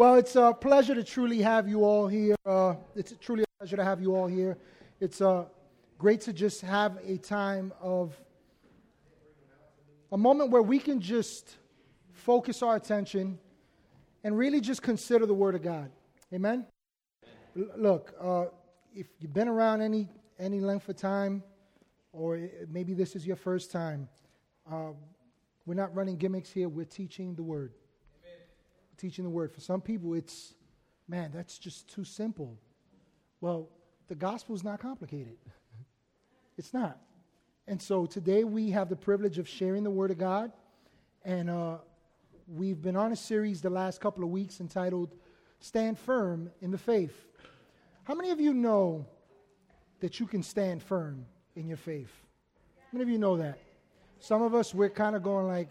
Well, it's a pleasure to truly have you all here. Uh, it's truly a pleasure to have you all here. It's uh, great to just have a time of a moment where we can just focus our attention and really just consider the Word of God. Amen? L- look, uh, if you've been around any, any length of time, or maybe this is your first time, uh, we're not running gimmicks here, we're teaching the Word teaching the word. For some people, it's, man, that's just too simple. Well, the gospel is not complicated. it's not. And so today we have the privilege of sharing the word of God. And uh, we've been on a series the last couple of weeks entitled Stand Firm in the Faith. How many of you know that you can stand firm in your faith? How many of you know that? Some of us, we're kind of going like,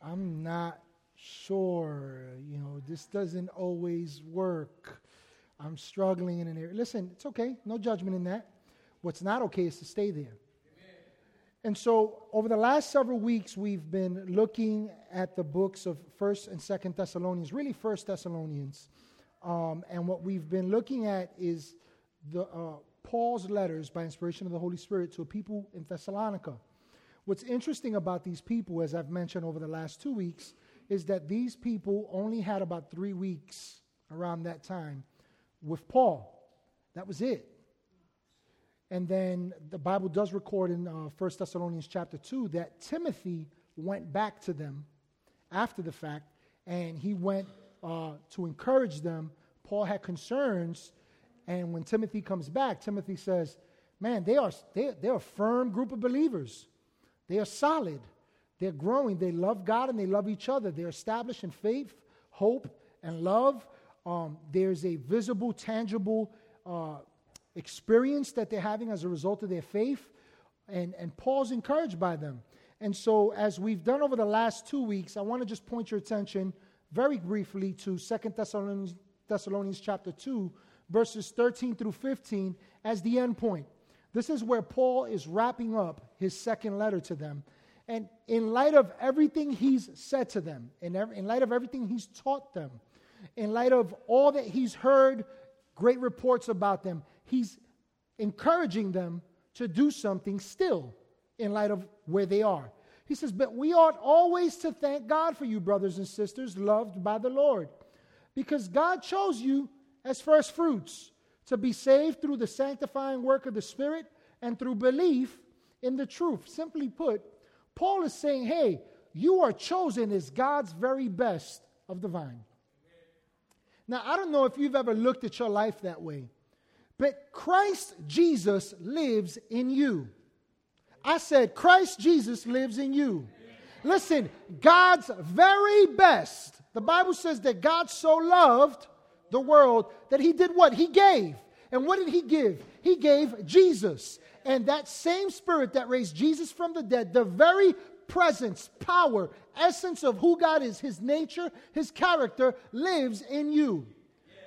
I'm not sure, you know, this doesn't always work. I'm struggling in an area. Listen, it's okay. No judgment in that. What's not okay is to stay there. Amen. And so, over the last several weeks, we've been looking at the books of First and Second Thessalonians, really First Thessalonians. Um, and what we've been looking at is the uh, Paul's letters by inspiration of the Holy Spirit to a people in Thessalonica. What's interesting about these people, as I've mentioned over the last two weeks, is that these people only had about three weeks around that time with Paul. That was it. And then the Bible does record in uh, 1 Thessalonians chapter 2 that Timothy went back to them after the fact and he went uh, to encourage them. Paul had concerns, and when Timothy comes back, Timothy says, Man, they are, they, they're a firm group of believers, they are solid. They're growing. They love God and they love each other. They're established in faith, hope, and love. Um, there's a visible, tangible uh, experience that they're having as a result of their faith. And, and Paul's encouraged by them. And so, as we've done over the last two weeks, I want to just point your attention very briefly to Second Thessalonians, Thessalonians chapter 2, verses 13 through 15 as the end point. This is where Paul is wrapping up his second letter to them. And in light of everything he's said to them, in, in light of everything he's taught them, in light of all that he's heard, great reports about them, he's encouraging them to do something still in light of where they are. He says, But we ought always to thank God for you, brothers and sisters, loved by the Lord, because God chose you as first fruits to be saved through the sanctifying work of the Spirit and through belief in the truth. Simply put, Paul is saying, hey, you are chosen as God's very best of the vine. Now, I don't know if you've ever looked at your life that way, but Christ Jesus lives in you. I said, Christ Jesus lives in you. Listen, God's very best. The Bible says that God so loved the world that he did what? He gave. And what did he give? He gave Jesus. And that same spirit that raised Jesus from the dead, the very presence, power, essence of who God is, his nature, his character, lives in you.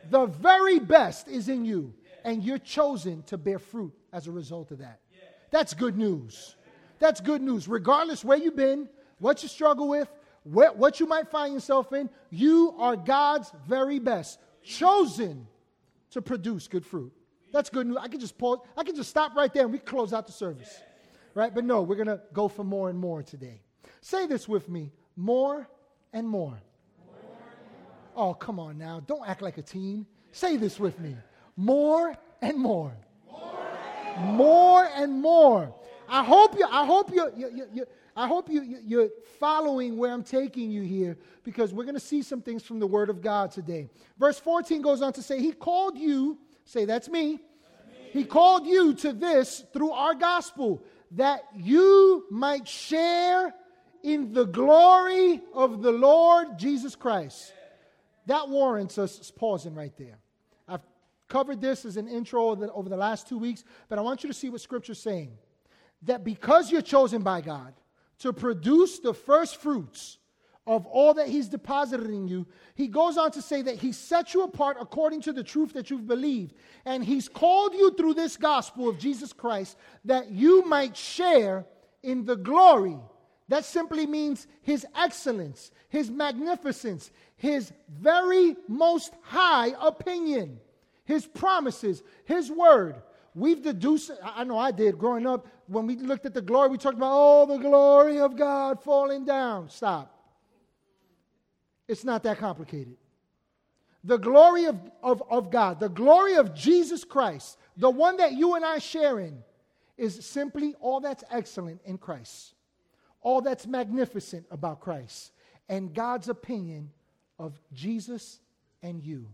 The very best is in you. And you're chosen to bear fruit as a result of that. That's good news. That's good news. Regardless where you've been, what you struggle with, what you might find yourself in, you are God's very best, chosen to produce good fruit. That's good news. I can just pause. I can just stop right there and we close out the service. Right? But no, we're going to go for more and more today. Say this with me more and more. Oh, come on now. Don't act like a teen. Say this with me more and more. More and more. I hope you. I hope you. you, you, you I hope you, you're following where I'm taking you here because we're going to see some things from the Word of God today. Verse 14 goes on to say, He called you Say, that's me. He called you to this through our gospel that you might share in the glory of the Lord Jesus Christ. That warrants us pausing right there. I've covered this as an intro over the last two weeks, but I want you to see what Scripture's saying. That because you're chosen by God to produce the first fruits of all that He's deposited in you, he goes on to say that He set you apart according to the truth that you've believed. And He's called you through this gospel of Jesus Christ that you might share in the glory. That simply means His excellence, His magnificence, his very most high opinion, his promises, his word. We've deduced, I know I did growing up, when we looked at the glory, we talked about, oh, the glory of God falling down. Stop. It's not that complicated. The glory of, of, of God, the glory of Jesus Christ, the one that you and I share in, is simply all that's excellent in Christ, all that's magnificent about Christ, and God's opinion of Jesus and you.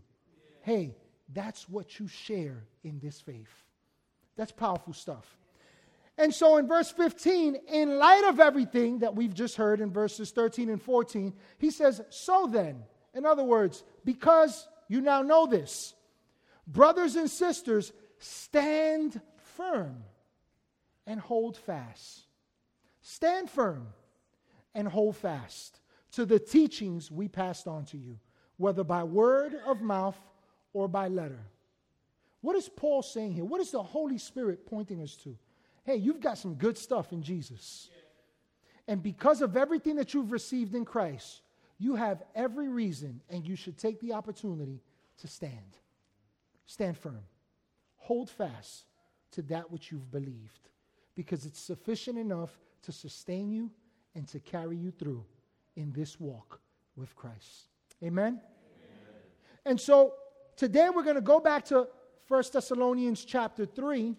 Hey, that's what you share in this faith. That's powerful stuff. And so in verse 15, in light of everything that we've just heard in verses 13 and 14, he says, So then, in other words, because you now know this, brothers and sisters, stand firm and hold fast. Stand firm and hold fast to the teachings we passed on to you, whether by word of mouth or by letter. What is Paul saying here? What is the Holy Spirit pointing us to? Hey, you've got some good stuff in Jesus. And because of everything that you've received in Christ, you have every reason and you should take the opportunity to stand. Stand firm. Hold fast to that which you've believed because it's sufficient enough to sustain you and to carry you through in this walk with Christ. Amen? Amen. And so today we're going to go back to 1 Thessalonians chapter 3.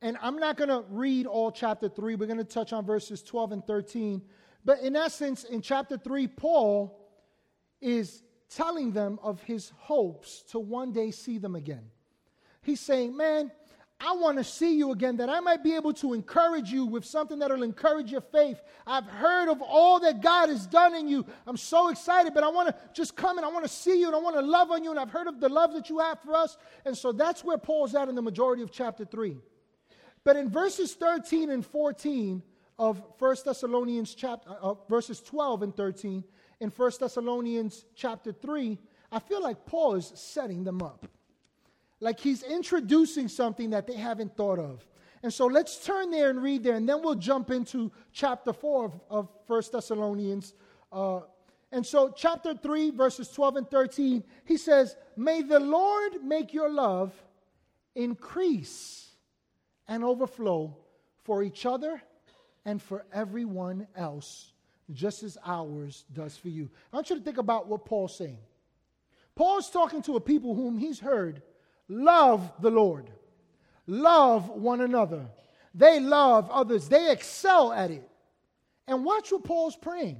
And I'm not going to read all chapter 3. We're going to touch on verses 12 and 13. But in essence, in chapter 3, Paul is telling them of his hopes to one day see them again. He's saying, Man, I want to see you again, that I might be able to encourage you with something that will encourage your faith. I've heard of all that God has done in you. I'm so excited, but I want to just come and I want to see you and I want to love on you. And I've heard of the love that you have for us. And so that's where Paul's at in the majority of chapter 3. But in verses 13 and 14 of 1 Thessalonians chapter, uh, verses 12 and 13 in 1 Thessalonians chapter 3, I feel like Paul is setting them up. Like he's introducing something that they haven't thought of. And so let's turn there and read there, and then we'll jump into chapter 4 of, of 1 Thessalonians. Uh, and so, chapter 3, verses 12 and 13, he says, May the Lord make your love increase and overflow for each other and for everyone else, just as ours does for you. I want you to think about what Paul's saying. Paul's talking to a people whom he's heard love the Lord, love one another. They love others, they excel at it. And watch what Paul's praying.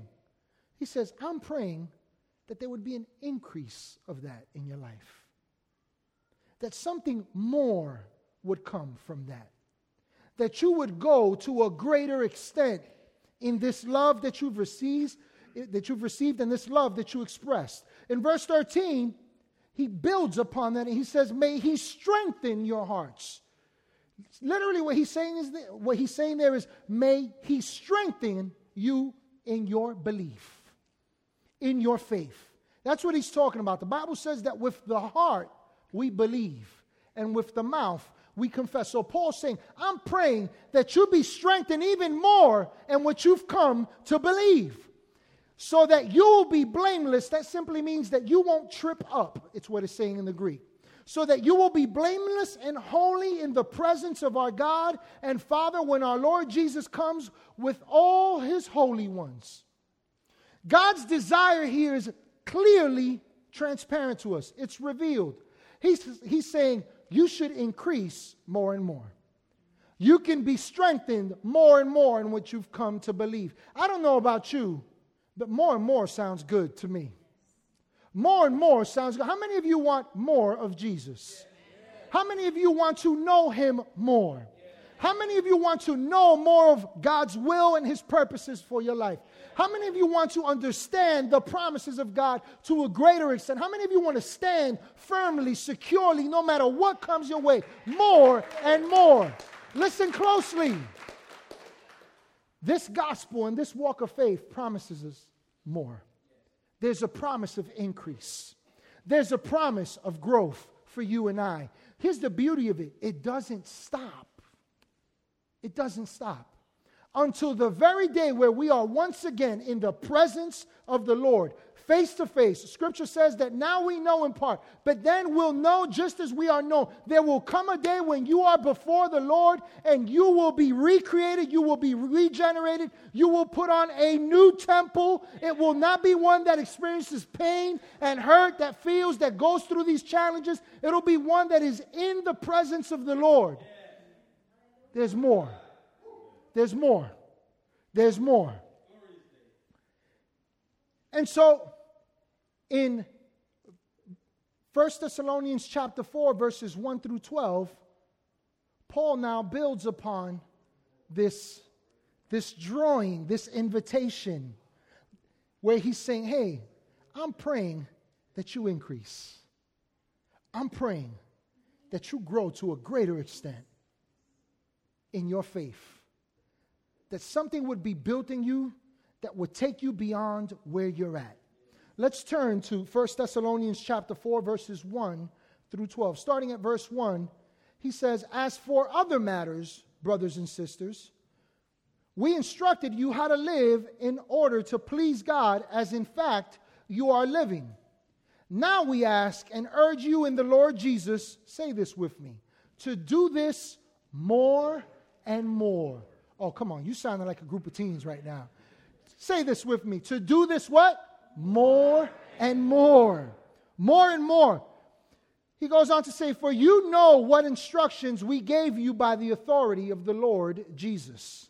He says, I'm praying that there would be an increase of that in your life, that something more would come from that, that you would go to a greater extent in this love that you've received that you've received and this love that you expressed. In verse 13, he builds upon that and he says, May he strengthen your hearts. Literally, what he's saying is that, what he's saying there is, May he strengthen you in your belief, in your faith. That's what he's talking about. The Bible says that with the heart we believe, and with the mouth we confess. So Paul's saying, I'm praying that you be strengthened even more in what you've come to believe so that you'll be blameless. That simply means that you won't trip up. It's what it's saying in the Greek. So that you will be blameless and holy in the presence of our God and Father when our Lord Jesus comes with all his holy ones. God's desire here is clearly transparent to us, it's revealed. He's, he's saying, You should increase more and more. You can be strengthened more and more in what you've come to believe. I don't know about you, but more and more sounds good to me. More and more sounds good. How many of you want more of Jesus? How many of you want to know him more? How many of you want to know more of God's will and his purposes for your life? How many of you want to understand the promises of God to a greater extent? How many of you want to stand firmly, securely, no matter what comes your way? More and more. Listen closely. This gospel and this walk of faith promises us more. There's a promise of increase, there's a promise of growth for you and I. Here's the beauty of it it doesn't stop. It doesn't stop until the very day where we are once again in the presence of the Lord, face to face. Scripture says that now we know in part, but then we'll know just as we are known. There will come a day when you are before the Lord and you will be recreated, you will be regenerated, you will put on a new temple. It will not be one that experiences pain and hurt, that feels, that goes through these challenges. It'll be one that is in the presence of the Lord. There's more. There's more. There's more. And so in 1 Thessalonians chapter 4 verses 1 through 12, Paul now builds upon this this drawing, this invitation where he's saying, "Hey, I'm praying that you increase. I'm praying that you grow to a greater extent in your faith. That something would be built in you that would take you beyond where you're at. Let's turn to 1 Thessalonians chapter 4 verses 1 through 12. Starting at verse 1, he says, "As for other matters, brothers and sisters, we instructed you how to live in order to please God as in fact you are living. Now we ask and urge you in the Lord Jesus, say this with me, to do this more and more. Oh, come on, you sounding like a group of teens right now. Say this with me. To do this what? More and more. More and more. He goes on to say, For you know what instructions we gave you by the authority of the Lord Jesus.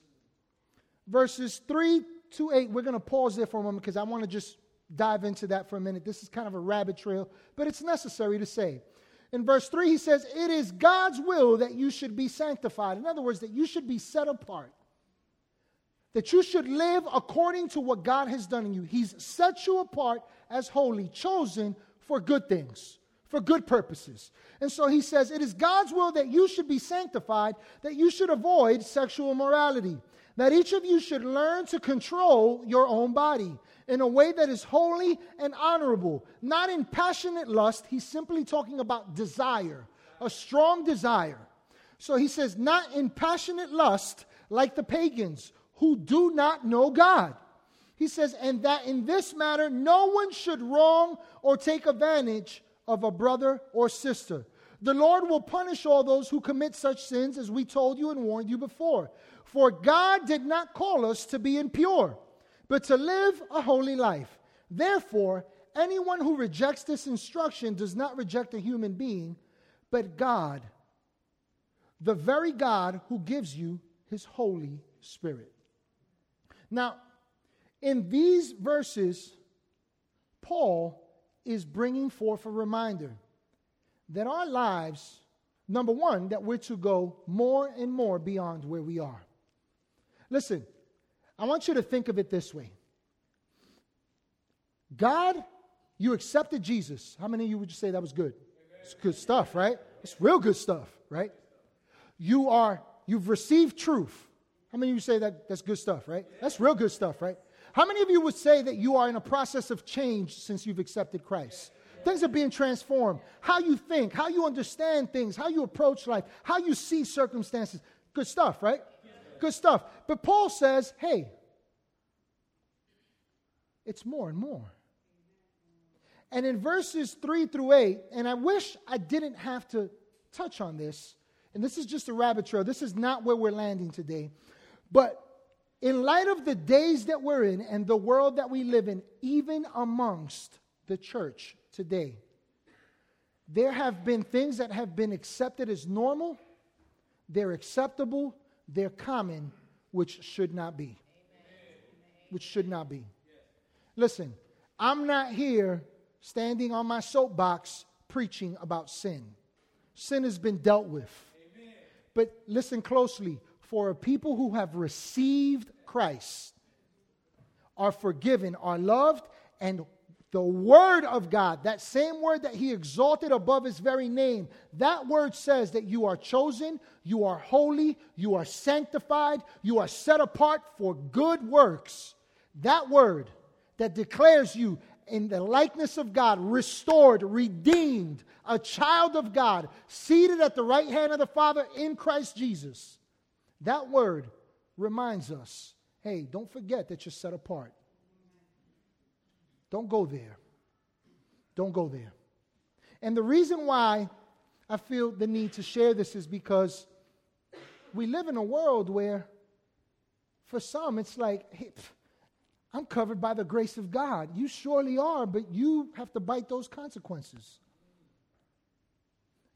Verses 3 to 8, we're going to pause there for a moment because I want to just dive into that for a minute. This is kind of a rabbit trail, but it's necessary to say. In verse 3, he says, It is God's will that you should be sanctified. In other words, that you should be set apart that you should live according to what God has done in you. He's set you apart as holy, chosen for good things, for good purposes. And so he says, It is God's will that you should be sanctified, that you should avoid sexual immorality, that each of you should learn to control your own body in a way that is holy and honorable, not in passionate lust. He's simply talking about desire, a strong desire. So he says, Not in passionate lust like the pagans who do not know God. He says, and that in this matter, no one should wrong or take advantage of a brother or sister. The Lord will punish all those who commit such sins as we told you and warned you before. For God did not call us to be impure, but to live a holy life. Therefore, anyone who rejects this instruction does not reject a human being, but God, the very God who gives you his Holy Spirit. Now, in these verses, Paul is bringing forth a reminder that our lives, number one, that we're to go more and more beyond where we are. Listen, I want you to think of it this way God, you accepted Jesus. How many of you would you say that was good? It's good stuff, right? It's real good stuff, right? You are, you've received truth. How many of you say that that's good stuff, right? That's real good stuff, right? How many of you would say that you are in a process of change since you've accepted Christ? Things are being transformed. How you think, how you understand things, how you approach life, how you see circumstances. Good stuff, right? Good stuff. But Paul says, hey, it's more and more. And in verses 3 through 8, and I wish I didn't have to touch on this, and this is just a rabbit trail, this is not where we're landing today. But in light of the days that we're in and the world that we live in, even amongst the church today, there have been things that have been accepted as normal, they're acceptable, they're common, which should not be. Which should not be. Listen, I'm not here standing on my soapbox preaching about sin. Sin has been dealt with. But listen closely for a people who have received Christ, are forgiven, are loved, and the Word of God, that same word that He exalted above His very name, that word says that you are chosen, you are holy, you are sanctified, you are set apart for good works. That word that declares you in the likeness of God, restored, redeemed, a child of God, seated at the right hand of the Father in Christ Jesus. That word reminds us hey, don't forget that you're set apart. Don't go there. Don't go there. And the reason why I feel the need to share this is because we live in a world where, for some, it's like, hey, I'm covered by the grace of God. You surely are, but you have to bite those consequences.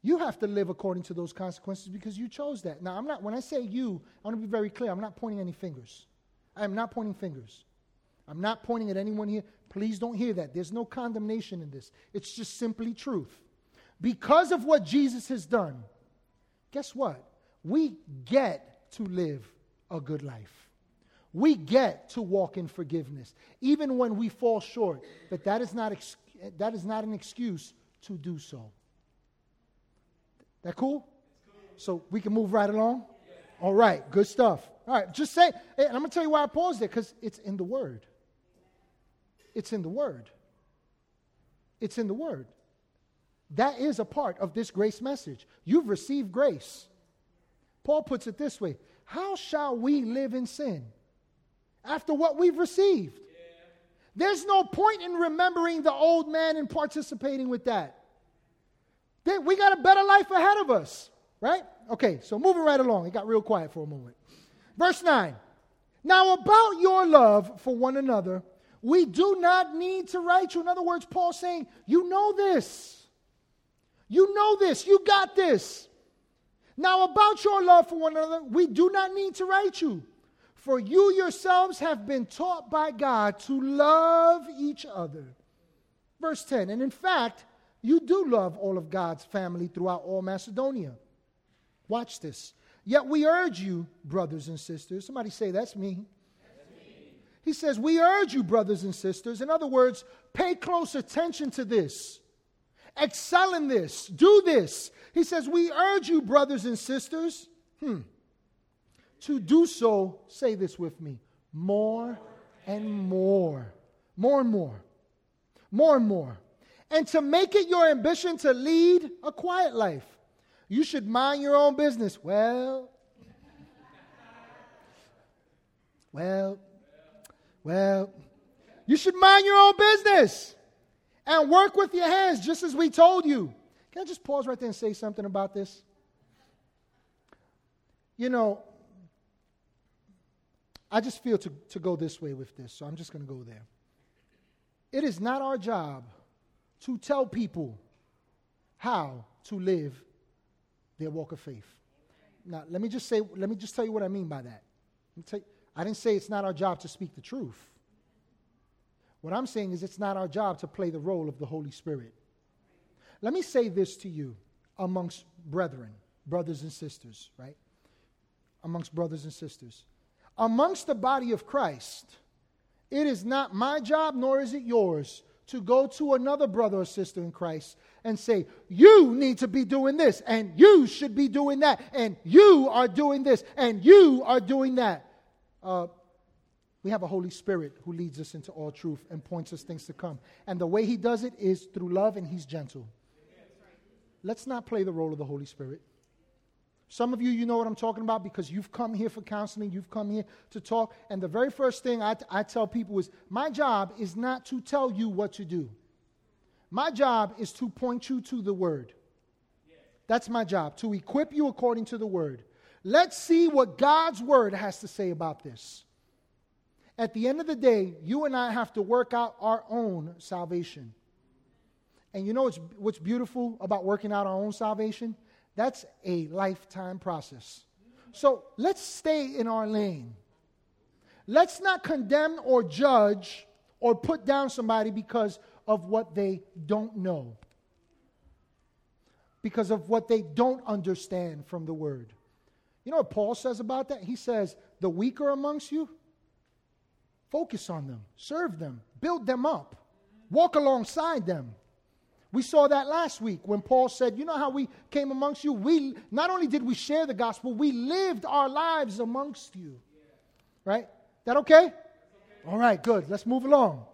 You have to live according to those consequences because you chose that. Now, I'm not, when I say you, I want to be very clear. I'm not pointing any fingers. I am not pointing fingers. I'm not pointing at anyone here. Please don't hear that. There's no condemnation in this. It's just simply truth. Because of what Jesus has done, guess what? We get to live a good life. We get to walk in forgiveness, even when we fall short. But that is not, ex- that is not an excuse to do so. That cool? So we can move right along? All right, good stuff. All right, just say, and I'm going to tell you why I paused there, because it's in the Word. It's in the Word. It's in the Word. That is a part of this grace message. You've received grace. Paul puts it this way How shall we live in sin after what we've received? There's no point in remembering the old man and participating with that. We got a better life ahead of us, right? Okay, so moving right along. It got real quiet for a moment. Verse 9. Now, about your love for one another, we do not need to write you. In other words, Paul saying, You know this. You know this. You got this. Now, about your love for one another, we do not need to write you. For you yourselves have been taught by God to love each other. Verse 10. And in fact, you do love all of God's family throughout all Macedonia. Watch this. Yet we urge you, brothers and sisters. Somebody say, That's me. He says, We urge you, brothers and sisters. In other words, pay close attention to this. Excel in this. Do this. He says, We urge you, brothers and sisters, hmm, to do so, say this with me, more and more. More and more. More and more and to make it your ambition to lead a quiet life. You should mind your own business. Well, well, well, you should mind your own business and work with your hands just as we told you. Can I just pause right there and say something about this? You know, I just feel to, to go this way with this, so I'm just going to go there. It is not our job to tell people how to live their walk of faith. Now, let me just say, let me just tell you what I mean by that. You, I didn't say it's not our job to speak the truth. What I'm saying is it's not our job to play the role of the Holy Spirit. Let me say this to you amongst brethren, brothers and sisters, right? Amongst brothers and sisters. Amongst the body of Christ, it is not my job, nor is it yours, to go to another brother or sister in Christ and say, You need to be doing this, and you should be doing that, and you are doing this, and you are doing that. Uh, we have a Holy Spirit who leads us into all truth and points us things to come. And the way He does it is through love, and He's gentle. Let's not play the role of the Holy Spirit. Some of you, you know what I'm talking about because you've come here for counseling, you've come here to talk. And the very first thing I, tell people is my job is not to tell you what to do, my job is to point you to the Word. That's my job, to equip you according to the Word. Let's see what God's Word has to say about this. At the end of the day, you and I have to work out our own salvation. And you know what's, what's beautiful about working out our own salvation? That's a lifetime process. So let's stay in our lane. Let's not condemn or judge or put down somebody because of what they don't know, because of what they don't understand from the word. You know what Paul says about that? He says, The weaker amongst you, focus on them, serve them, build them up, walk alongside them. We saw that last week when Paul said, You know how we came amongst you? We not only did we share the gospel, we lived our lives amongst you. Right? That okay? All right, good. Let's move along.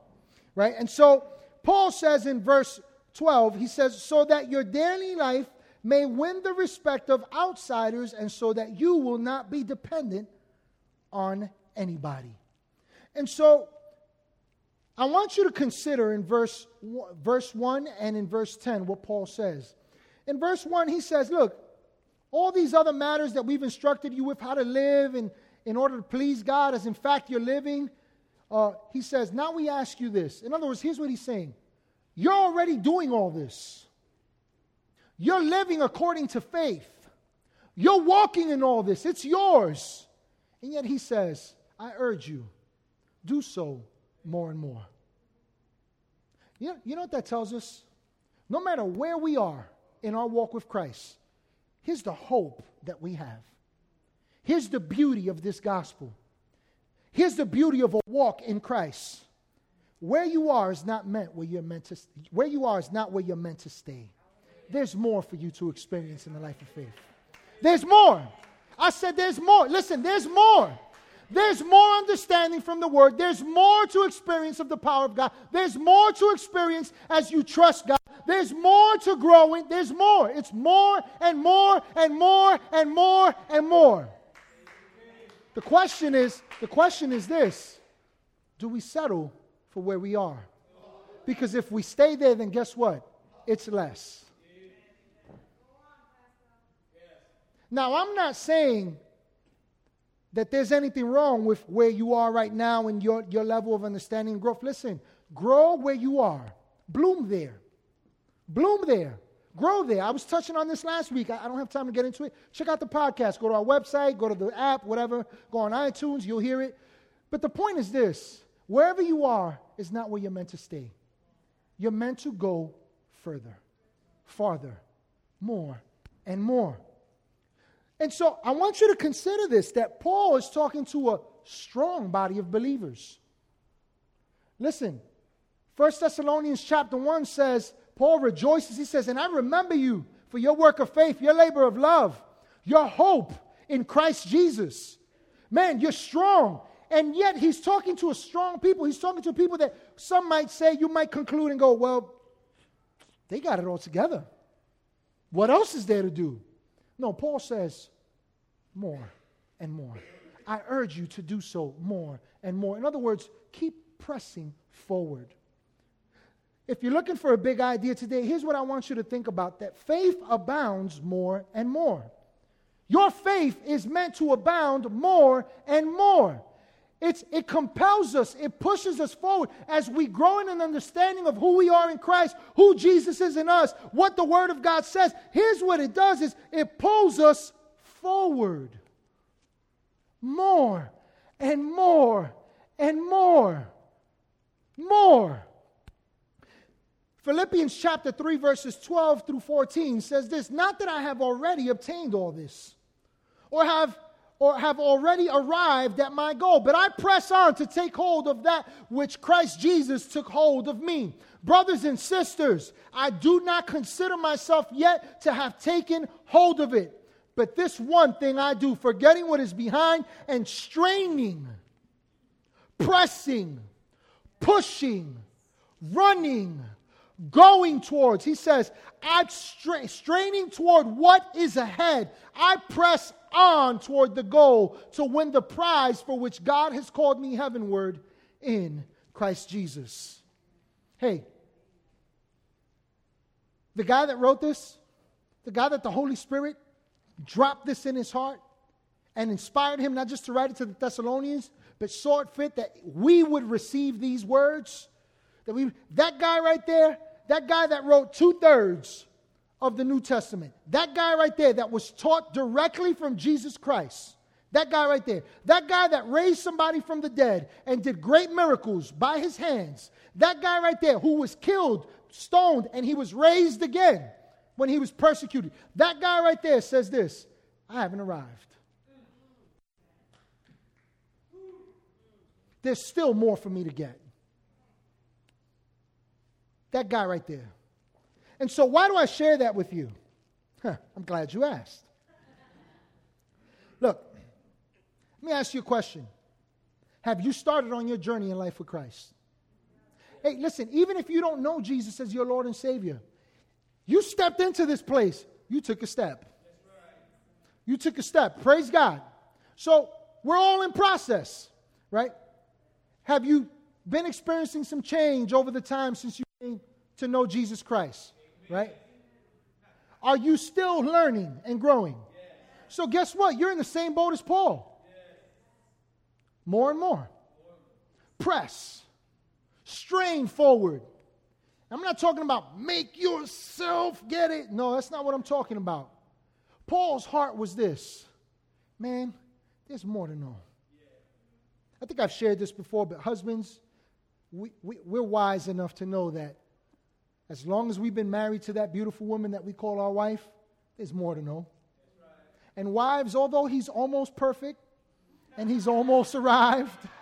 Right? And so Paul says in verse 12, he says, So that your daily life may win the respect of outsiders, and so that you will not be dependent on anybody. And so I want you to consider in verse, verse 1 and in verse 10 what Paul says. In verse 1, he says, Look, all these other matters that we've instructed you with how to live and in order to please God, as in fact you're living, uh, he says, Now we ask you this. In other words, here's what he's saying You're already doing all this, you're living according to faith, you're walking in all this, it's yours. And yet he says, I urge you, do so more and more. You know, you know what that tells us? No matter where we are in our walk with Christ, here's the hope that we have. Here's the beauty of this gospel. Here's the beauty of a walk in Christ. Where you are is not meant where you're meant to where you are is not where you're meant to stay. There's more for you to experience in the life of faith. There's more. I said there's more. Listen, there's more. There's more understanding from the word. There's more to experience of the power of God. There's more to experience as you trust God. There's more to growing. There's more. It's more and more and more and more and more. The question is, the question is this do we settle for where we are? Because if we stay there, then guess what? It's less. Now, I'm not saying that there's anything wrong with where you are right now and your, your level of understanding and growth. Listen, grow where you are, bloom there. Bloom there. Grow there. I was touching on this last week. I, I don't have time to get into it. Check out the podcast. Go to our website, go to the app, whatever. Go on iTunes, you'll hear it. But the point is this wherever you are is not where you're meant to stay. You're meant to go further, farther, more, and more. And so I want you to consider this that Paul is talking to a strong body of believers. Listen, 1 Thessalonians chapter 1 says, Paul rejoices. He says, And I remember you for your work of faith, your labor of love, your hope in Christ Jesus. Man, you're strong. And yet he's talking to a strong people. He's talking to people that some might say, you might conclude and go, well, they got it all together. What else is there to do? No, Paul says more and more. I urge you to do so more and more. In other words, keep pressing forward. If you're looking for a big idea today, here's what I want you to think about that faith abounds more and more. Your faith is meant to abound more and more. It's, it compels us, it pushes us forward as we grow in an understanding of who we are in Christ, who Jesus is in us, what the Word of God says. Here's what it does is it pulls us forward. More and more and more. More. Philippians chapter 3, verses 12 through 14 says this Not that I have already obtained all this, or have or have already arrived at my goal, but I press on to take hold of that which Christ Jesus took hold of me. Brothers and sisters, I do not consider myself yet to have taken hold of it. But this one thing I do, forgetting what is behind and straining, pressing, pushing, running, going towards. He says, I'm stra- straining toward what is ahead. I press on toward the goal to win the prize for which God has called me heavenward in Christ Jesus. Hey, the guy that wrote this, the guy that the Holy Spirit dropped this in his heart and inspired him not just to write it to the Thessalonians, but saw it fit that we would receive these words. That we that guy right there, that guy that wrote two-thirds of the New Testament. That guy right there that was taught directly from Jesus Christ. That guy right there. That guy that raised somebody from the dead and did great miracles by his hands. That guy right there who was killed, stoned, and he was raised again when he was persecuted. That guy right there says this I haven't arrived. There's still more for me to get. That guy right there. And so, why do I share that with you? Huh, I'm glad you asked. Look, let me ask you a question. Have you started on your journey in life with Christ? Hey, listen, even if you don't know Jesus as your Lord and Savior, you stepped into this place, you took a step. You took a step. Praise God. So, we're all in process, right? Have you been experiencing some change over the time since you came to know Jesus Christ, right? Are you still learning and growing? So, guess what? You're in the same boat as Paul. More and more. Press, strain forward. I'm not talking about make yourself get it. No, that's not what I'm talking about. Paul's heart was this man, there's more to know. I think I've shared this before, but husbands, we, we, we're wise enough to know that as long as we've been married to that beautiful woman that we call our wife, there's more to know. And wives, although he's almost perfect and he's almost arrived.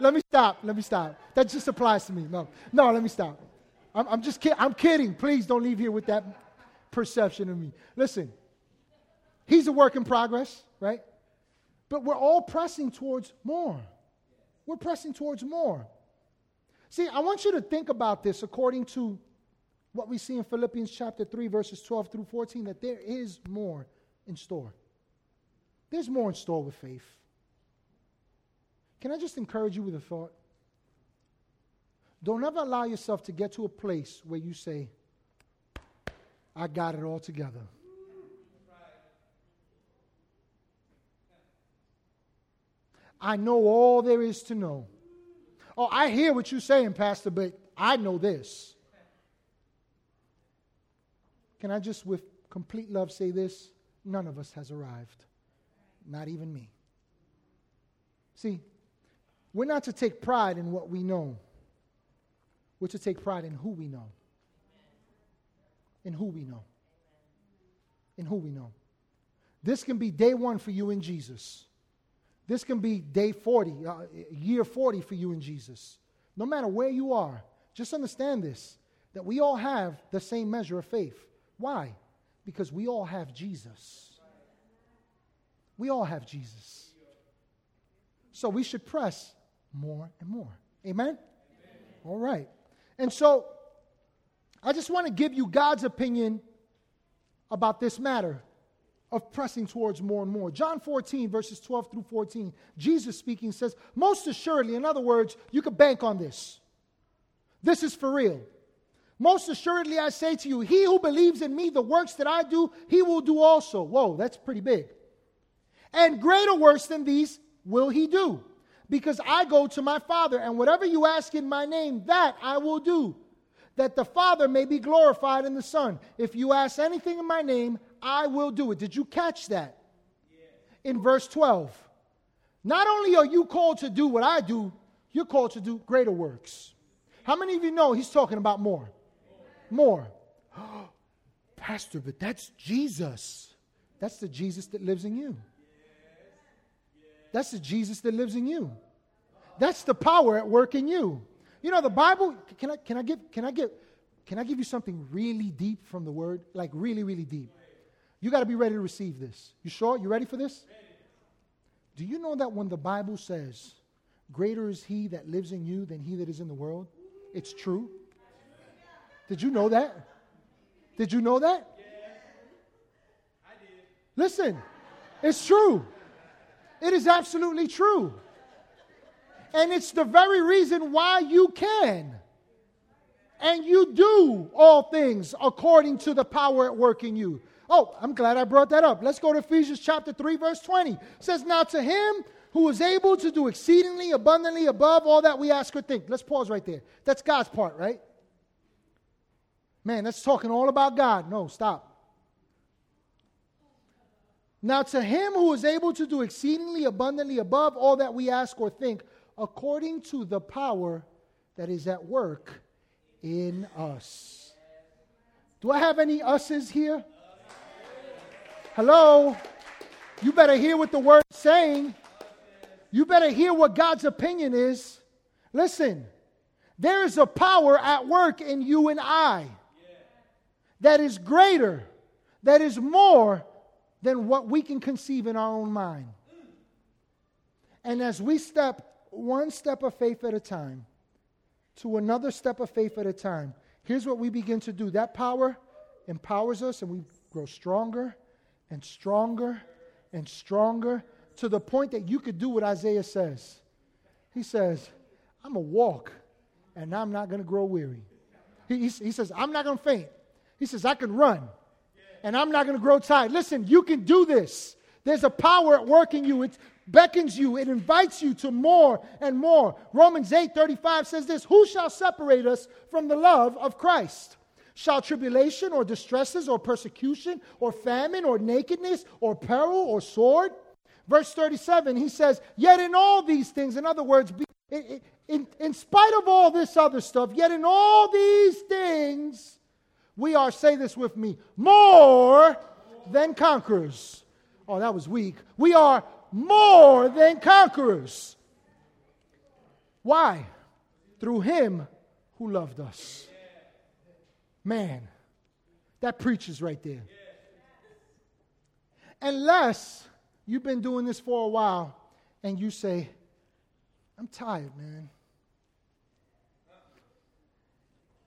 let me stop. Let me stop. That just applies to me. No, no, let me stop. I'm, I'm just kidding. I'm kidding. Please don't leave here with that perception of me. Listen, he's a work in progress, right? But we're all pressing towards more. We're pressing towards more. See, I want you to think about this according to what we see in Philippians chapter 3, verses 12 through 14, that there is more in store. There's more in store with faith. Can I just encourage you with a thought? Don't ever allow yourself to get to a place where you say, I got it all together. I know all there is to know. Oh, I hear what you're saying, Pastor, but I know this. Can I just, with complete love, say this? None of us has arrived, not even me. See, we're not to take pride in what we know, we're to take pride in who we know. In who we know. In who we know. This can be day one for you in Jesus. This can be day 40, uh, year 40 for you in Jesus. No matter where you are, just understand this that we all have the same measure of faith. Why? Because we all have Jesus. We all have Jesus. So we should press more and more. Amen? Amen? All right. And so I just want to give you God's opinion about this matter of pressing towards more and more. John 14, verses 12 through 14, Jesus speaking says, Most assuredly, in other words, you can bank on this. This is for real. Most assuredly, I say to you, he who believes in me, the works that I do, he will do also. Whoa, that's pretty big. And greater works than these will he do, because I go to my Father, and whatever you ask in my name, that I will do, that the Father may be glorified in the Son. If you ask anything in my name, I will do it. Did you catch that? In verse 12. Not only are you called to do what I do, you're called to do greater works. How many of you know he's talking about more? More. Pastor, but that's Jesus. That's the Jesus that lives in you. That's the Jesus that lives in you. That's the power at work in you. You know, the Bible, can I, can I, give, can I, give, can I give you something really deep from the Word? Like, really, really deep. You got to be ready to receive this. You sure? You ready for this? Do you know that when the Bible says, Greater is he that lives in you than he that is in the world? It's true. Did you know that? Did you know that? I did. Listen, it's true. It is absolutely true. And it's the very reason why you can and you do all things according to the power at work in you. Oh, I'm glad I brought that up. Let's go to Ephesians chapter 3, verse 20. It says, Now to him who is able to do exceedingly abundantly above all that we ask or think. Let's pause right there. That's God's part, right? Man, that's talking all about God. No, stop. Now, to him who is able to do exceedingly abundantly above all that we ask or think, according to the power that is at work in us. Do I have any us's here? Hello? You better hear what the word is saying. You better hear what God's opinion is. Listen, there is a power at work in you and I that is greater, that is more than what we can conceive in our own mind. And as we step one step of faith at a time to another step of faith at a time, here's what we begin to do. That power empowers us and we grow stronger and stronger and stronger to the point that you could do what Isaiah says He says, I'm going to walk and I'm not going to grow weary. He, he, he says, I'm not going to faint. He says, I can run and I'm not going to grow tired. Listen, you can do this. There's a power at work in you. It beckons you. It invites you to more and more. Romans 8 35 says this Who shall separate us from the love of Christ? Shall tribulation or distresses or persecution or famine or nakedness or peril or sword? Verse 37, he says, Yet in all these things, in other words, in, in, in spite of all this other stuff, yet in all these things, we are, say this with me, more than conquerors. Oh, that was weak. We are more than conquerors. Why? Through him who loved us. Man, that preaches right there. Unless you've been doing this for a while and you say, I'm tired, man.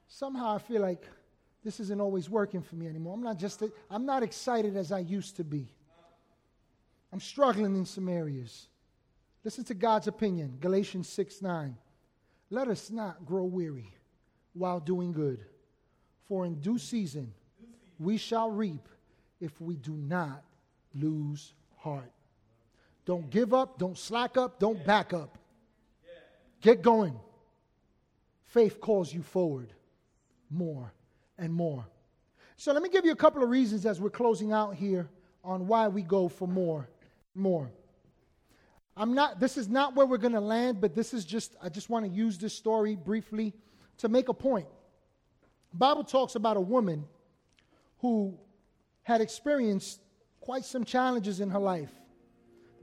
Somehow I feel like this isn't always working for me anymore. I'm not just I'm not excited as I used to be. I'm struggling in some areas. Listen to God's opinion, Galatians 6 9. Let us not grow weary while doing good, for in due season we shall reap if we do not lose heart. Don't give up, don't slack up, don't back up. Get going. Faith calls you forward more and more. So let me give you a couple of reasons as we're closing out here on why we go for more more. I'm not this is not where we're going to land, but this is just I just want to use this story briefly to make a point. Bible talks about a woman who had experienced quite some challenges in her life.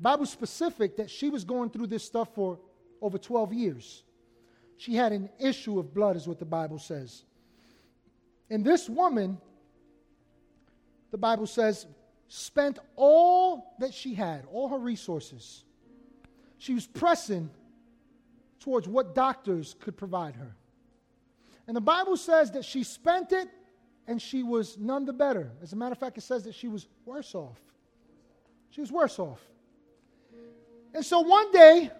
The specific that she was going through this stuff for over 12 years. She had an issue of blood, is what the Bible says. And this woman, the Bible says, spent all that she had, all her resources. She was pressing towards what doctors could provide her. And the Bible says that she spent it and she was none the better. As a matter of fact, it says that she was worse off. She was worse off. And so one day,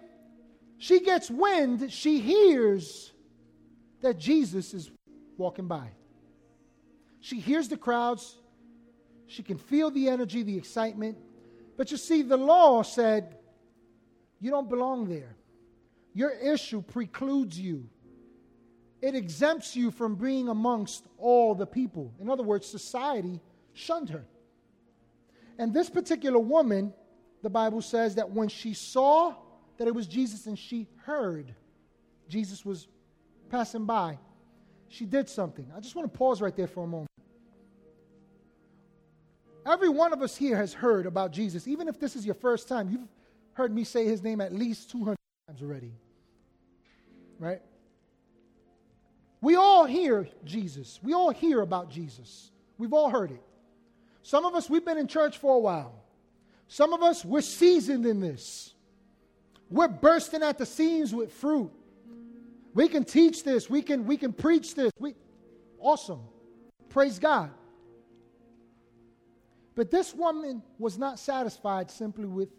she gets wind, she hears that Jesus is walking by. She hears the crowds, she can feel the energy, the excitement. But you see, the law said, you don't belong there. Your issue precludes you, it exempts you from being amongst all the people. In other words, society shunned her. And this particular woman, the Bible says that when she saw that it was Jesus and she heard Jesus was passing by, she did something. I just want to pause right there for a moment. Every one of us here has heard about Jesus. Even if this is your first time, you've heard me say his name at least 200 times already. Right? We all hear Jesus. We all hear about Jesus. We've all heard it. Some of us, we've been in church for a while. Some of us, we're seasoned in this. We're bursting at the seams with fruit. We can teach this. We can, we can preach this. We, awesome. Praise God. But this woman was not satisfied simply with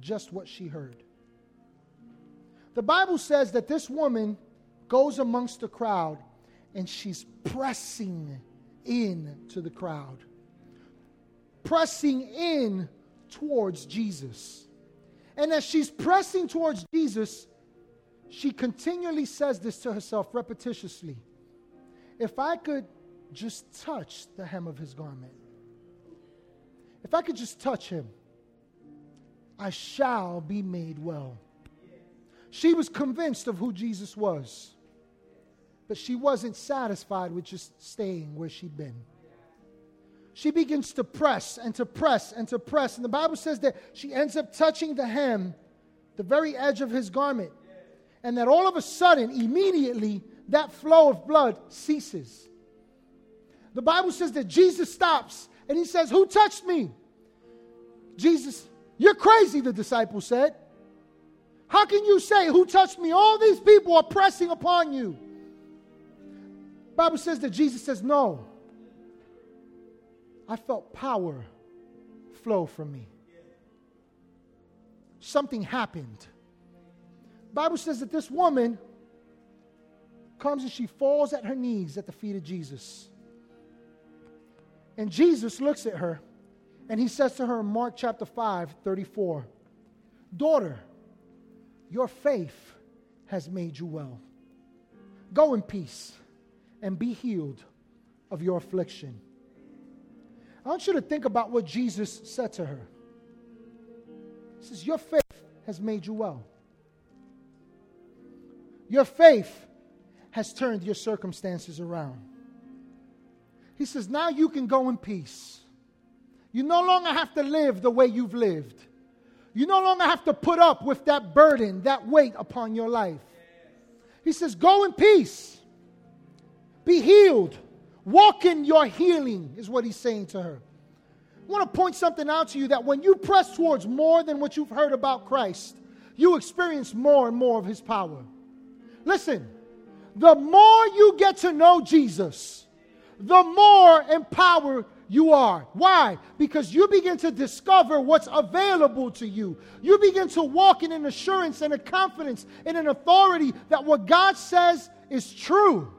just what she heard. The Bible says that this woman goes amongst the crowd and she's pressing in to the crowd, pressing in towards Jesus. And as she's pressing towards Jesus, she continually says this to herself repetitiously If I could just touch the hem of his garment, if I could just touch him, I shall be made well. She was convinced of who Jesus was, but she wasn't satisfied with just staying where she'd been she begins to press and to press and to press. And the Bible says that she ends up touching the hem, the very edge of his garment. And that all of a sudden, immediately, that flow of blood ceases. The Bible says that Jesus stops and he says, Who touched me? Jesus, you're crazy, the disciple said. How can you say, Who touched me? All these people are pressing upon you. Bible says that Jesus says, No. I felt power flow from me. Something happened. Bible says that this woman comes and she falls at her knees at the feet of Jesus. And Jesus looks at her and he says to her in Mark chapter 5, 34, Daughter, your faith has made you well. Go in peace and be healed of your affliction. I want you to think about what Jesus said to her. He says, Your faith has made you well. Your faith has turned your circumstances around. He says, Now you can go in peace. You no longer have to live the way you've lived. You no longer have to put up with that burden, that weight upon your life. He says, Go in peace. Be healed. Walk in your healing, is what he's saying to her. I want to point something out to you that when you press towards more than what you've heard about Christ, you experience more and more of his power. Listen, the more you get to know Jesus, the more empowered you are. Why? Because you begin to discover what's available to you. You begin to walk in an assurance and a confidence and an authority that what God says is true.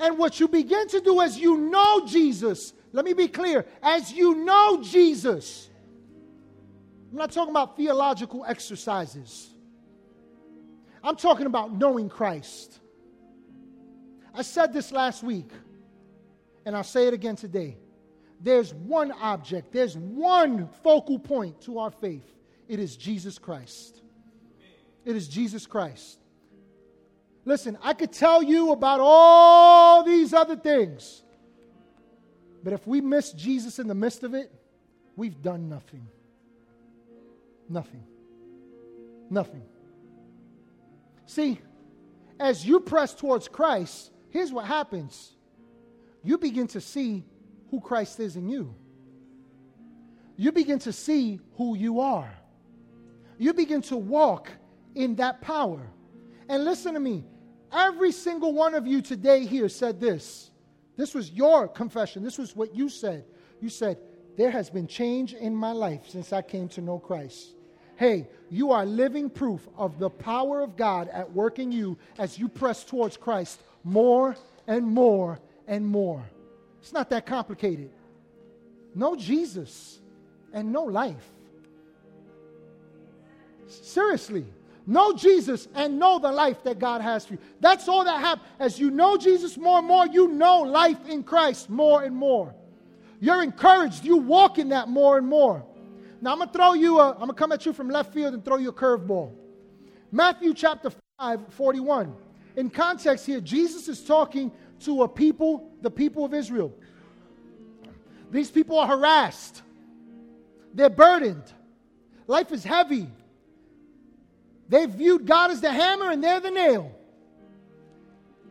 And what you begin to do as you know Jesus, let me be clear, as you know Jesus, I'm not talking about theological exercises. I'm talking about knowing Christ. I said this last week and I'll say it again today. There's one object, there's one focal point to our faith. It is Jesus Christ. It is Jesus Christ. Listen, I could tell you about all these other things, but if we miss Jesus in the midst of it, we've done nothing. Nothing. Nothing. See, as you press towards Christ, here's what happens you begin to see who Christ is in you. You begin to see who you are. You begin to walk in that power. And listen to me every single one of you today here said this. This was your confession. This was what you said. You said, There has been change in my life since I came to know Christ. Hey, you are living proof of the power of God at work in you as you press towards Christ more and more and more. It's not that complicated. Know Jesus and know life. Seriously. Know Jesus and know the life that God has for you. That's all that happens. As you know Jesus more and more, you know life in Christ more and more. You're encouraged. You walk in that more and more. Now I'm gonna throw you a, I'm gonna come at you from left field and throw you a curveball. Matthew chapter 5, 41. In context here, Jesus is talking to a people, the people of Israel. These people are harassed, they're burdened, life is heavy. They viewed God as the hammer and they're the nail.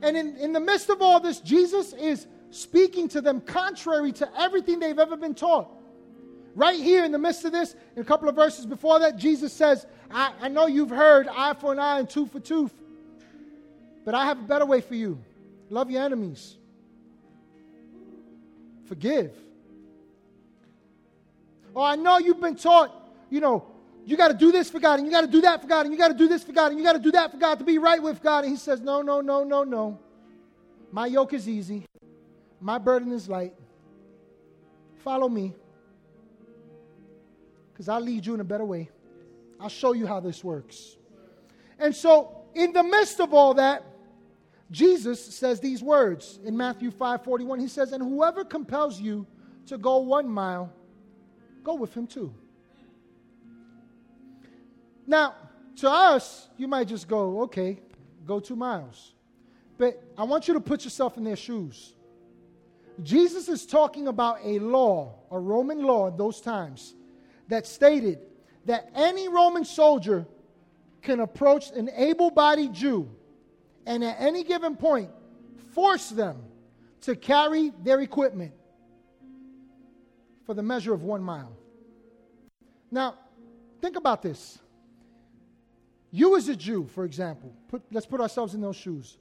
And in, in the midst of all this, Jesus is speaking to them contrary to everything they've ever been taught. Right here in the midst of this, in a couple of verses before that, Jesus says, I, I know you've heard eye for an eye and tooth for tooth, but I have a better way for you. Love your enemies. Forgive. Oh, I know you've been taught, you know, you got to do this for God, and you got to do that for God, and you got to do this for God, and you got to do that for God to be right with God. And He says, No, no, no, no, no. My yoke is easy, my burden is light. Follow me, because I'll lead you in a better way. I'll show you how this works. And so, in the midst of all that, Jesus says these words in Matthew 5 41. He says, And whoever compels you to go one mile, go with him two. Now, to us, you might just go, okay, go two miles. But I want you to put yourself in their shoes. Jesus is talking about a law, a Roman law in those times, that stated that any Roman soldier can approach an able bodied Jew and at any given point force them to carry their equipment for the measure of one mile. Now, think about this. You, as a Jew, for example, put, let's put ourselves in those shoes.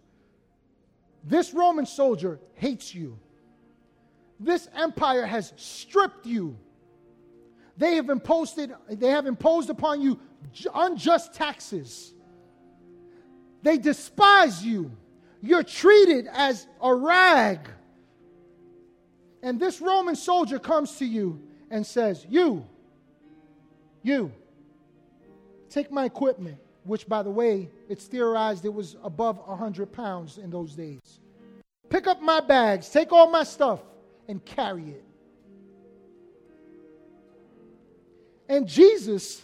This Roman soldier hates you. This empire has stripped you. They have imposed, they have imposed upon you unjust taxes. They despise you. You're treated as a rag. And this Roman soldier comes to you and says, You, you, take my equipment, which, by the way, it's theorized it was above 100 pounds in those days. Pick up my bags, take all my stuff, and carry it. And Jesus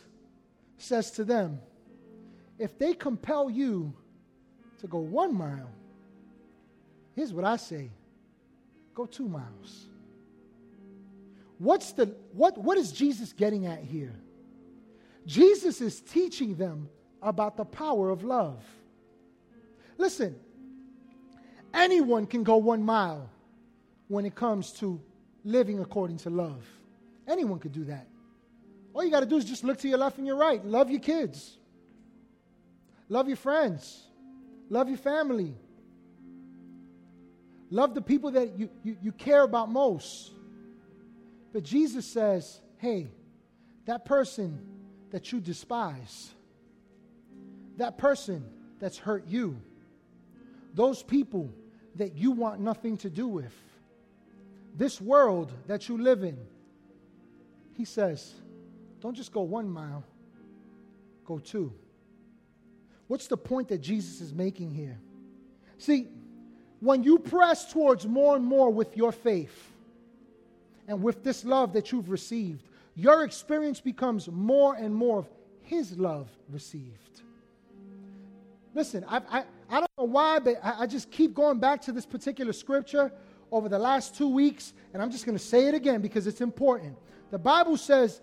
says to them, If they compel you to go one mile, here's what I say go two miles. What's the, what, what is Jesus getting at here? Jesus is teaching them about the power of love. Listen, anyone can go one mile when it comes to living according to love. Anyone could do that. All you got to do is just look to your left and your right. Love your kids, love your friends, love your family, love the people that you, you, you care about most. But Jesus says, hey, that person that you despise, that person that's hurt you, those people that you want nothing to do with, this world that you live in, he says, don't just go one mile, go two. What's the point that Jesus is making here? See, when you press towards more and more with your faith and with this love that you've received, your experience becomes more and more of His love received. Listen, I, I, I don't know why, but I, I just keep going back to this particular scripture over the last two weeks, and I'm just going to say it again because it's important. The Bible says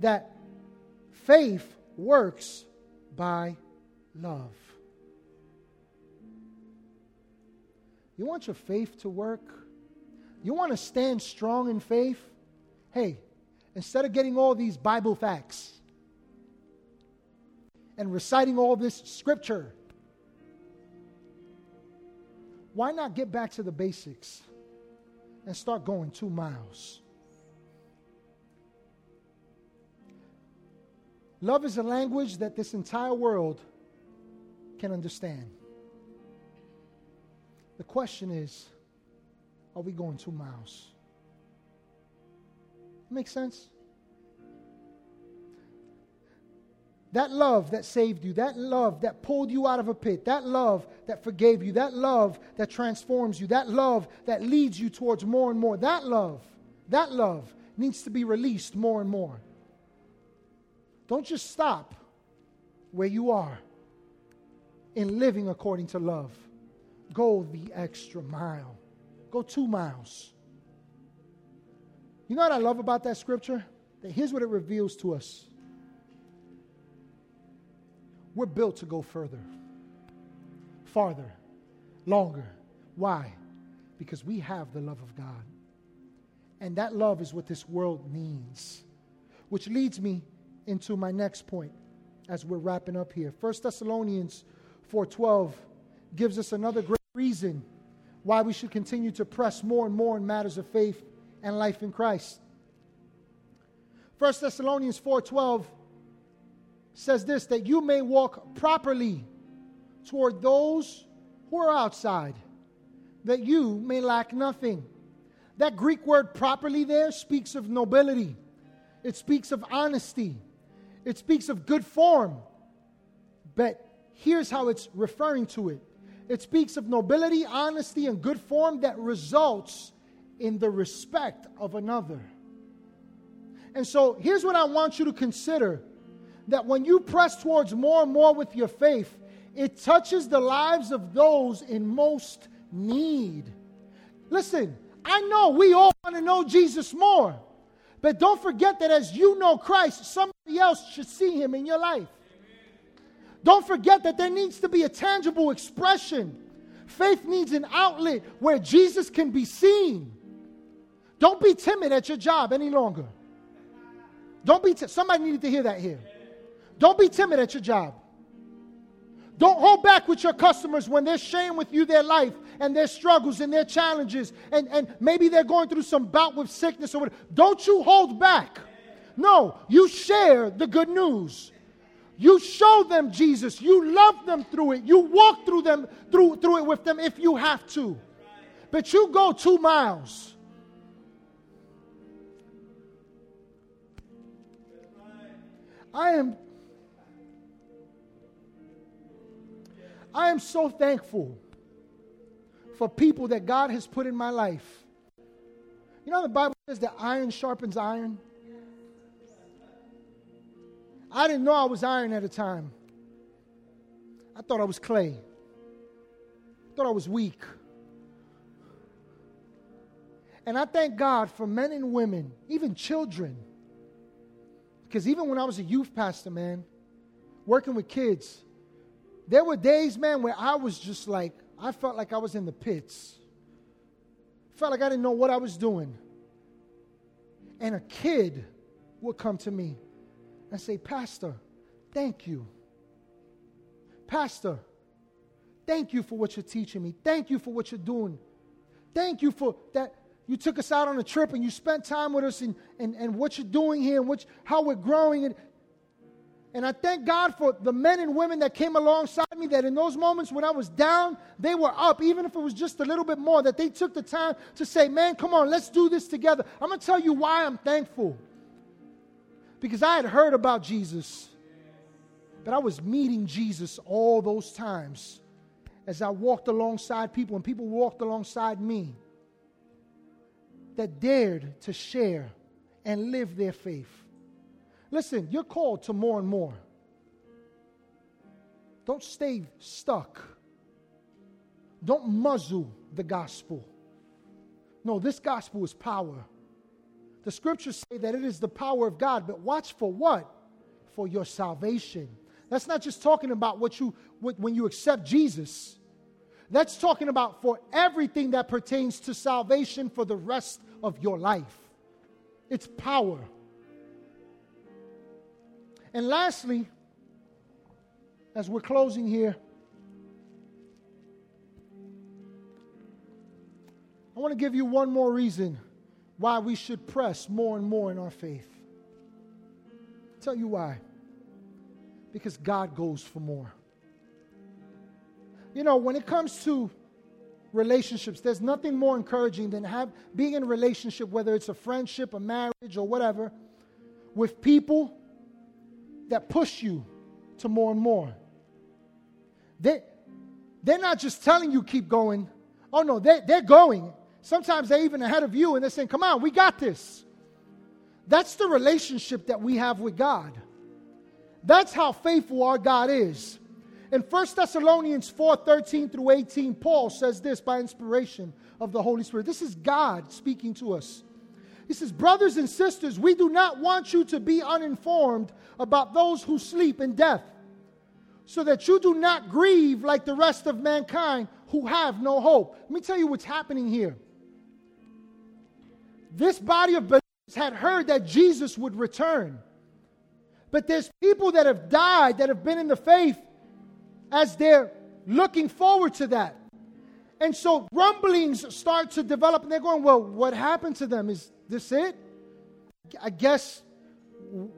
that faith works by love. You want your faith to work? You want to stand strong in faith? Hey, instead of getting all these Bible facts and reciting all this scripture, why not get back to the basics and start going two miles? Love is a language that this entire world can understand. The question is are we going two miles? Make sense? That love that saved you, that love that pulled you out of a pit, that love that forgave you, that love that transforms you, that love that leads you towards more and more, that love, that love needs to be released more and more. Don't just stop where you are in living according to love. Go the extra mile, go two miles. You know what I love about that scripture? That here's what it reveals to us we're built to go further, farther, longer. Why? Because we have the love of God. And that love is what this world needs. Which leads me into my next point as we're wrapping up here. 1 Thessalonians 4:12 gives us another great reason why we should continue to press more and more in matters of faith and life in Christ. 1 Thessalonians 4:12 says this that you may walk properly toward those who are outside, that you may lack nothing. That Greek word properly there speaks of nobility. It speaks of honesty. It speaks of good form. But here's how it's referring to it it speaks of nobility, honesty, and good form that results in the respect of another. And so here's what I want you to consider that when you press towards more and more with your faith, it touches the lives of those in most need. Listen, I know we all want to know Jesus more. But don't forget that as you know Christ, somebody else should see him in your life. Don't forget that there needs to be a tangible expression. Faith needs an outlet where Jesus can be seen. Don't be timid at your job any longer. Don't be t- somebody needed to hear that here. Don't be timid at your job. Don't hold back with your customers when they're sharing with you their life and their struggles and their challenges, and, and maybe they're going through some bout with sickness or whatever. Don't you hold back. No, you share the good news. You show them Jesus. You love them through it. You walk through them through, through it with them if you have to. But you go two miles. I am I am so thankful for people that God has put in my life. You know, the Bible says that iron sharpens iron. I didn't know I was iron at the time. I thought I was clay. I thought I was weak. And I thank God for men and women, even children. Because even when I was a youth pastor, man, working with kids, there were days, man, where I was just like, I felt like I was in the pits. Felt like I didn't know what I was doing. And a kid would come to me and say, Pastor, thank you. Pastor, thank you for what you're teaching me. Thank you for what you're doing. Thank you for that. You took us out on a trip and you spent time with us and, and, and what you're doing here and what, how we're growing. And, and I thank God for the men and women that came alongside me that in those moments when I was down, they were up, even if it was just a little bit more, that they took the time to say, Man, come on, let's do this together. I'm going to tell you why I'm thankful. Because I had heard about Jesus, but I was meeting Jesus all those times as I walked alongside people and people walked alongside me that dared to share and live their faith. Listen, you're called to more and more. Don't stay stuck. Don't muzzle the gospel. No, this gospel is power. The scriptures say that it is the power of God, but watch for what? For your salvation. That's not just talking about what you what, when you accept Jesus. That's talking about for everything that pertains to salvation for the rest of your life. It's power. And lastly, as we're closing here, I want to give you one more reason why we should press more and more in our faith. I'll tell you why. Because God goes for more. You know, when it comes to relationships, there's nothing more encouraging than have, being in a relationship, whether it's a friendship, a marriage, or whatever, with people that push you to more and more. They, they're not just telling you keep going. Oh no, they, they're going. Sometimes they're even ahead of you and they're saying, come on, we got this. That's the relationship that we have with God. That's how faithful our God is. In 1 Thessalonians 4 13 through 18, Paul says this by inspiration of the Holy Spirit. This is God speaking to us. He says, Brothers and sisters, we do not want you to be uninformed about those who sleep in death, so that you do not grieve like the rest of mankind who have no hope. Let me tell you what's happening here. This body of believers had heard that Jesus would return. But there's people that have died that have been in the faith as they're looking forward to that. And so rumblings start to develop, and they're going, Well, what happened to them? Is this it? I guess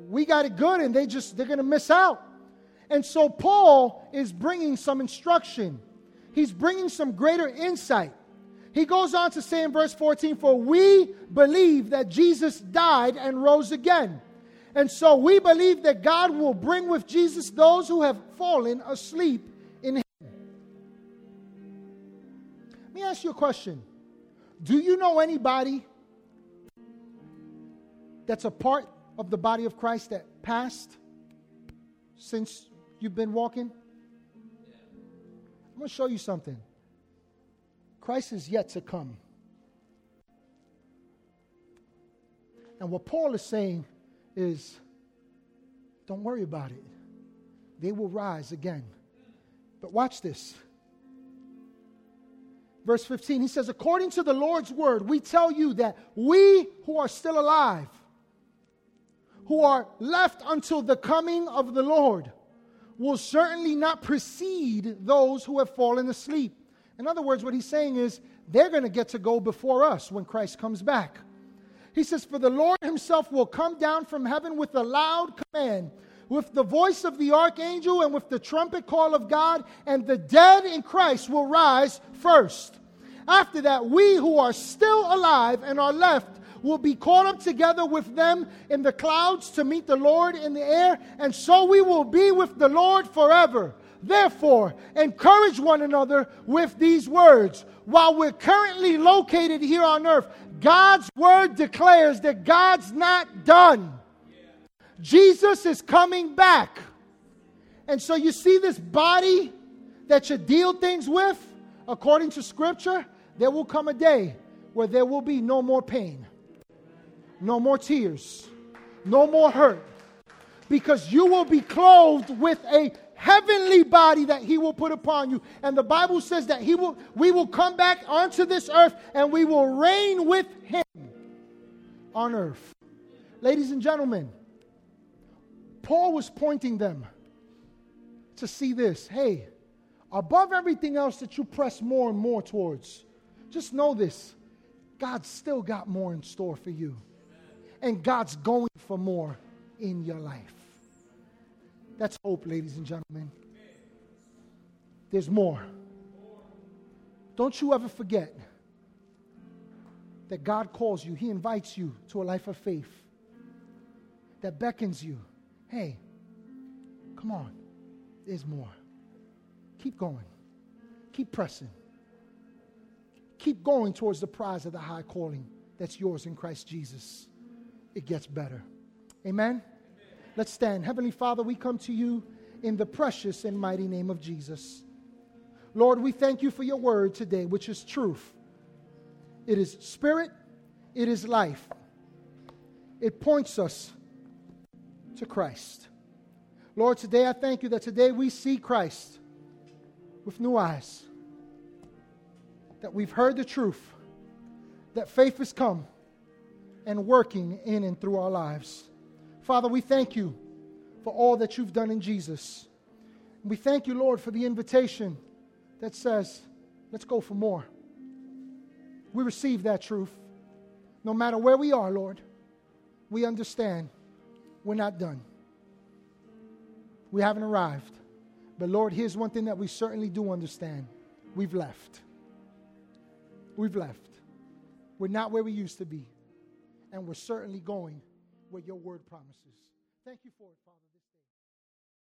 we got it good and they just they're going to miss out. And so Paul is bringing some instruction. He's bringing some greater insight. He goes on to say in verse 14, For we believe that Jesus died and rose again. And so we believe that God will bring with Jesus those who have fallen asleep in Him. Let me ask you a question Do you know anybody that's a part of the body of Christ that passed since you've been walking? I'm going to show you something. Christ is yet to come. And what Paul is saying is don't worry about it. They will rise again. But watch this. Verse 15, he says, According to the Lord's word, we tell you that we who are still alive, who are left until the coming of the Lord will certainly not precede those who have fallen asleep. In other words, what he's saying is they're going to get to go before us when Christ comes back. He says, For the Lord himself will come down from heaven with a loud command, with the voice of the archangel and with the trumpet call of God, and the dead in Christ will rise first. After that, we who are still alive and are left will be caught up together with them in the clouds to meet the Lord in the air, and so we will be with the Lord forever. Therefore, encourage one another with these words. While we're currently located here on earth, God's word declares that God's not done. Jesus is coming back. And so you see this body that you deal things with, according to Scripture, there will come a day where there will be no more pain, no more tears, no more hurt, because you will be clothed with a heavenly body that he will put upon you. And the Bible says that he will we will come back onto this earth and we will reign with him on earth. Ladies and gentlemen, Paul was pointing them to see this. Hey, above everything else that you press more and more towards, just know this God's still got more in store for you. And God's going for more in your life. That's hope, ladies and gentlemen. There's more. Don't you ever forget that God calls you, He invites you to a life of faith, that beckons you. Hey, come on, there's more. Keep going, keep pressing, keep going towards the prize of the high calling that's yours in Christ Jesus. It gets better. Amen. Let's stand. Heavenly Father, we come to you in the precious and mighty name of Jesus. Lord, we thank you for your word today, which is truth. It is spirit, it is life. It points us to Christ. Lord, today I thank you that today we see Christ with new eyes, that we've heard the truth, that faith has come and working in and through our lives. Father, we thank you for all that you've done in Jesus. We thank you, Lord, for the invitation that says, let's go for more. We receive that truth. No matter where we are, Lord, we understand we're not done. We haven't arrived. But Lord, here's one thing that we certainly do understand we've left. We've left. We're not where we used to be. And we're certainly going where your word promises. Thank you for it, Father.